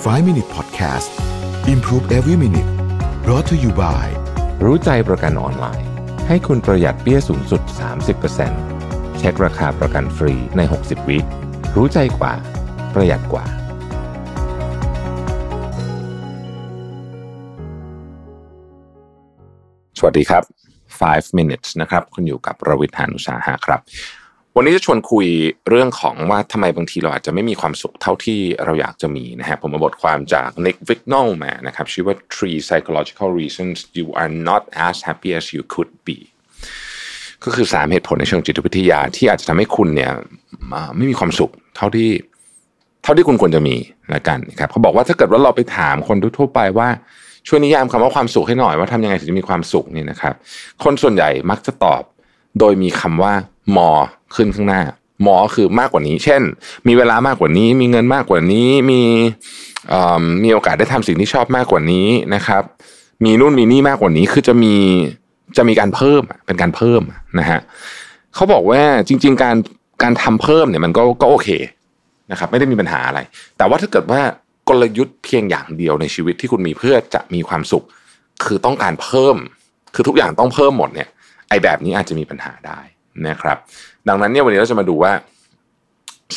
5 Minute Podcast Improve Every Minute brought to you by รู้ใจประกันออนไลน์ ให้คุณประหยัดเปี้ยสูงสุด 30%เช็คราคาประกันฟรีใน 60 วิรู้ใจกว่า ประหยัดกว่า สวัสดีครับ 5 minutes นะครับ คุณอยู่กับรวิทยานุสาหะครับ วันนี้จะชวนคุยเรื่องของว่าทำไมบางทีเราอาจจะไม่มีความสุขเท่าที่เราอยากจะมีนะฮะผมมาบทความจาก Nick Vignall มานะครับชื่อว่า three psychological reasons you are not as happy as you could be ก็คือสามเหตุผลในเชิงจิตวิทยาที่อาจจะทำให้คุณเนี่ยไม่มีความสุขเท่าที่ เท่าที่คุณควรจะมีละกันครับเขาบอกว่าถ้าเกิดว่าเราไปถามคนทั่วไปว่าช่วยนิยามคำว่าความสุขให้หน่อยว่าทำยังไงถึงจะมีความสุขเนี่ยนะครับ คนส่วนใหญ่มักจะตอบ โดยมีคำว่ามอขึ้นข้างหน้ามอคือมากกว่านี้ เช่น มีเวลามากกว่านี้ มีเงินมากกว่านี้ มีมีโอกาสได้ทำสิ่งที่ชอบมากกว่านี้นะครับ มีนู่นมีนี่มากกว่านี้ คือจะมีจะมีการเพิ่มเป็นการเพิ่มนะฮะเขาบอกว่าจริง ๆ การการทำเพิ่มเนี่ยมันก็ก็โอเคนะครับ ไม่ได้มีปัญหาอะไร แต่ว่าถ้าเกิดว่ากลยุทธ์เพียงอย่างเดียวในชีวิตที่คุณมีเพื่อจะมีความสุข คือต้องการเพิ่ม คือทุกอย่างต้องเพิ่มหมดเนี่ย ไอ้แบบนี้อาจจะมีปัญหาได้นะครับ ดังนั้นเนี่ยวันนี้เราจะมาดูว่า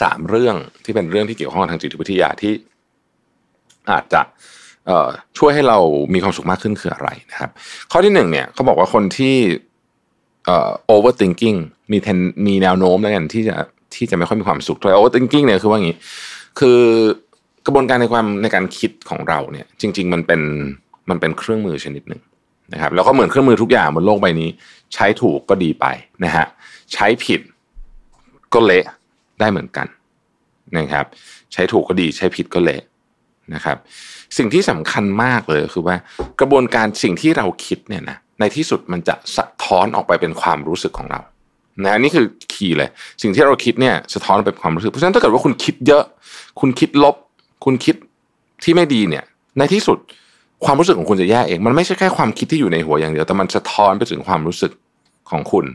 สามเรื่องที่เป็นเรื่องที่เกี่ยวข้องทางจิตวิทยาที่อาจจะช่วยให้เรามีความสุขมากขึ้นคืออะไรนะครับ ข้อที่หนึ่งเนี่ยเขาบอกว่าคนที่เอ่อ overthinking มีทนมีแนวโน้มแล้วกันที่จะที่จะไม่ค่อยมีความสุขเท่าไหร่ overthinking เนี่ยคือว่าอย่างนี้ คือกระบวนการในความในการคิดของเราเนี่ย จริง ๆ มันเป็นมันเป็นเครื่องมือชนิดหนึ่ง นะครับแล้วก็เหมือนเครื่องมือทุกอย่างบนโลกใบนี้ ใช้ถูกก็ดีไปนะฮะใช้ผิดก็เละได้เหมือนกันนะครับ ใช้ถูกก็ดีใช้ผิดก็เละนะครับ สิ่งที่สำคัญมากเลยคือว่ากระบวนการสิ่งที่เราคิดเนี่ยนะในที่สุดมันจะสะท้อนออกไปเป็นความรู้สึกของเรานะนี่คือคีย์เลย สิ่งที่เราคิดเนี่ยสะท้อนไปเป็นความรู้สึก เพราะฉะนั้นถ้าเกิดว่าคุณคิดเยอะ คุณคิดลบ คุณคิดที่ไม่ดีเนี่ย ในที่สุด ความรู้สึกของคุณจะแย่เอง มันไม่ใช่แค่ความคิดที่อยู่ในหัวอย่างเดียว แต่มันสะท้อนไปถึงความรู้สึกของคุณ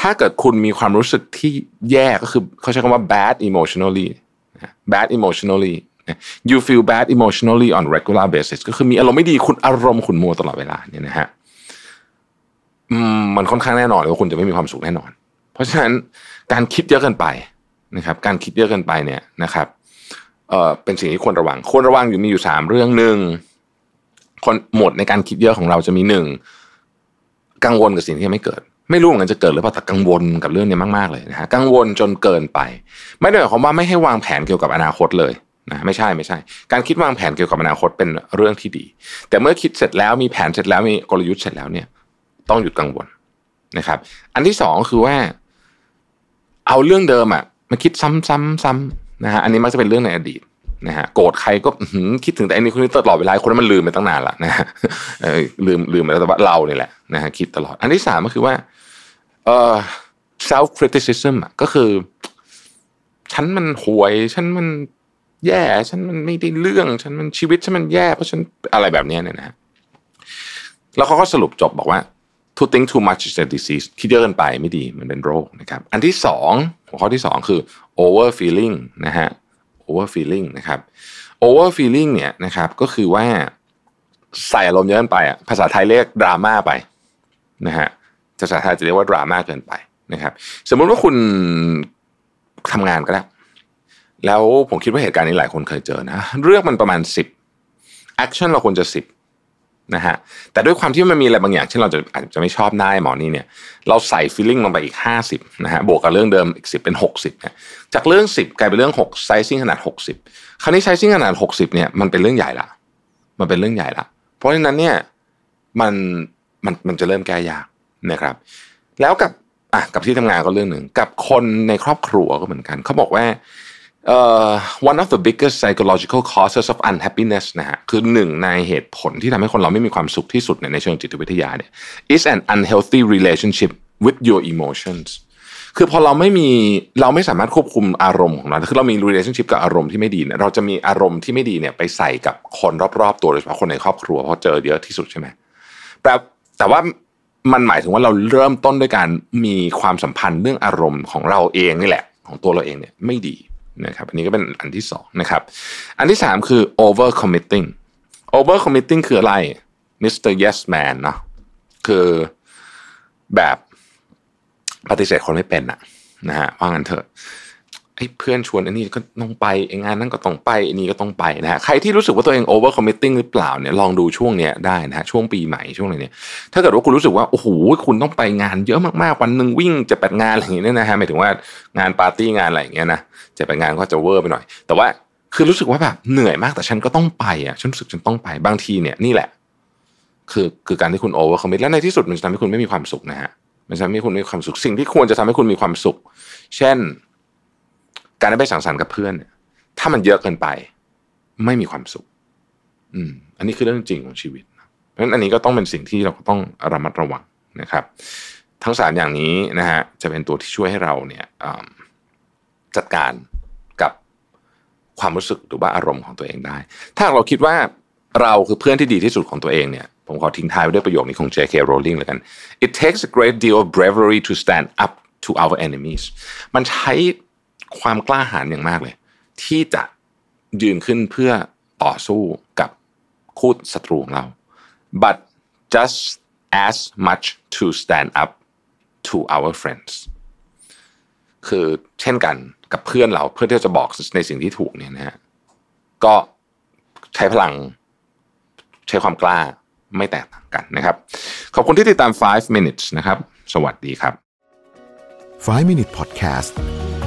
ถ้าเกิดคุณมีความรู้สึกที่แย่ก็คือเขาใช้คำว่า bad emotionally bad emotionally you feel bad emotionally on regular basis ก็คือมีอารมณ์ไม่ดีคุณอารมณ์ขุนมัวตลอดเวลาเนี่ยนะฮะมันค่อนข้างแน่นอนเลยว่าคุณจะไม่มีความสุขแน่นอน เพราะฉะนั้นการคิดเยอะเกินไปนะครับ การคิดเยอะเกินไปเนี่ยนะครับเออเป็นสิ่งที่ควรระวังควรระวังอยู่มีอยู่สามเรื่องหนึ่ง คนหมดในการคิดเยอะของเราจะมีหนึ่งกังวลกับสิ่งที่ยังไม่เกิด ไม่รู้เหมือนกันจะเกิดหรือเปล่าแต่กังวลกับเรื่องนี้มากๆเลยนะฮะกังวลจนเกินไป ไม่ได้หมายความว่าไม่ให้วางแผนเกี่ยวกับอนาคตเลยนะไม่ใช่ไม่ใช่ การคิดวางแผนเกี่ยวกับอนาคตเป็นเรื่องที่ดี แต่เมื่อคิดเสร็จแล้วมีแผนเสร็จแล้วมีกลยุทธ์เสร็จแล้วเนี่ยต้องหยุดกังวลนะครับ อันที่สองคือว่า เอาเรื่องเดิมอะมาคิดซ้ำๆๆนะฮะอันนี้มักจะเป็นเรื่องในอดีต นะฮะโกรธใครก็คิดถึงแต่อันนี้คนนี้ตลอดเวลาคนนั้นมันลืมไปตั้งนานละนะฮะลืมลืมไปแล้วแต่ว่าเราเนี่ยแหละนะฮะคิดตลอด อันที่สามก็คือว่าเอ่อ self criticism อะก็คือ ฉันมันห่วย ฉันมันแย่ ฉันมันไม่ได้เรื่อง ฉันมันชีวิตฉันมันแย่เพราะฉันอะไรแบบนี้เนี่ยนะฮะแล้วเขาก็สรุปจบบอกว่า to think too much is a disease คิดเยอะเกินไปไม่ดีมันเป็นโรคนะครับ อันที่สองหัวข้อที่สองคือ over feeling นะฮะ over feeling นะครับ over feeling เนี่ยนะครับก็คือว่าใส่อารมณ์เยอะเกินไปอะภาษาไทยเรียกดราม่าไปนะฮะภาษาไทยจะเรียกว่าดราม่าเกินไปนะครับ สมมุติว่าคุณทำงานก็ได้แล้วผมคิดว่าเหตุการณ์นี้หลายคนเคยเจอนะ เรื่องมันประมาณสิบแอคชั่นเราควรจะสิบ นะฮะแต่ด้วยความที่มันมีอะไรบางอย่างที่เราจะอาจจะไม่ชอบหน้าหมอนี่เนี่ยเราใส่ feeling ลงไปอีก 50นะฮะบวกกับเรื่องเดิมอีก 10 เป็น 60เนี่ยจากเรื่อง 10 กลายเป็นเรื่อง6 sizing ขนาด 60 คราวนี้ sizing ขนาด 60เนี่ยมันเป็นเรื่องใหญ่ละมันเป็นเรื่องใหญ่ละเพราะฉะนั้นเนี่ยมันมันมันจะเริ่มแก้ยากนะครับ แล้วกับอะกับที่ทำงานก็เรื่องหนึ่งกับคนในครอบครัวก็เหมือนกัน เขาบอกว่า เอ่อ one of the biggest psychological causes of unhappiness นะฮะคือหนึ่งในเหตุผลที่ทำให้คนเราไม่มีความสุขที่สุดในเชิงจิตวิทยาเนี่ย is an unhealthy relationship with your emotions คือพอเราไม่มีเราไม่สามารถควบคุมอารมณ์ของเราคือเรามี relationship กับอารมณ์ที่ไม่ดีเนี่ยเราจะมีอารมณ์ที่ไม่ดีเนี่ยไปใส่กับคนรอบๆ ตัวโดยเฉพาะคนในครอบครัวเพราะเจอเยอะที่สุดใช่ไหมแต่แต่ว่ามันหมายถึงว่าเราเริ่มต้นด้วยการมีความสัมพันธ์เรื่องอารมณ์ของเราเองนี่แหละ ของตัวเราเองเนี่ยไม่ดี นะครับอันนี้ก็เป็นอันที่สองนะครับอันที่สามคือ over committing over committing คืออะไร Mr. Yes Man เนาะคือแบบปฏิเสธคนไม่เป็นอะนะฮะว่างั้นเถอะ ไอ้เพื่อนชวนอันนี้ก็ต้องไปไอ้งานนั้นก็ต้องไปอันนี้ก็ต้องไปนะฮะใครที่รู้สึกว่าตัวเอง over committing หรือเปล่าเนี่ยลองดูช่วงเนี้ยได้นะฮะช่วงปีใหม่ช่วงอะไรเนี่ยถ้าเกิดว่าคุณรู้สึกว่าโอ้โหคุณต้องไปงานเยอะมากๆวันหนึ่งวิ่งจะแปดงานอะไรอย่างเงี้ยนะฮะหมายถึงว่างานปาร์ตี้งานอะไรอย่างเงี้ยนะจะไปงานก็จะเวอร์ไปหน่อย แต่ว่าคือรู้สึกว่าแบบเหนื่อยมากแต่ฉันก็ต้องไปอะฉันรู้สึกฉันต้องไปบางทีเนี่ยนี่แหละ คือคือการที่คุณ over commit แล้วในที่สุดมันจะทำให้คุณไม่มีความสุขนะฮะมันจะทำให้คุณไม่มีความสุขสิ่งที่ควรจะทำให้คุณมีความสุข เช่น การได้ไปสังสรรค์กับเพื่อนเนี่ยถ้ามันเยอะเกินไป ไม่มีความสุข อืม อันนี้คือเรื่องจริงของชีวิตเพราะฉะนั้นอันนี้ก็ต้องเป็นสิ่งที่เราต้องระมัดระวังนะครับ ทั้งสามอย่างนี้นะฮะจะเป็นตัวที่ช่วยให้เราเนี่ยจัดการกับความรู้สึกหรือว่าอารมณ์ของตัวเองได้ ถ้าเราคิดว่าเราคือเพื่อนที่ดีที่สุดของตัวเองเนี่ยผมขอทิ้งท้ายไว้ด้วยประโยคนี้ของ J.K. Rowling เลยกัน it takes a great deal of bravery to stand up to our enemies มันใช้ ความกล้าหาญอย่างมากเลย ที่จะยืนขึ้นเพื่อต่อสู้กับคู่ศัตรูของเรา but just as much to stand up to our friends คือเช่นกันกับเพื่อนเราเพื่อที่จะบอกในสิ่งที่ถูกเนี่ยนะฮะก็ใช้พลังใช้ความกล้าไม่แตกต่างกันนะครับ ขอบคุณที่ติดตาม 5 minutes นะครับ สวัสดีครับ 5 minute podcast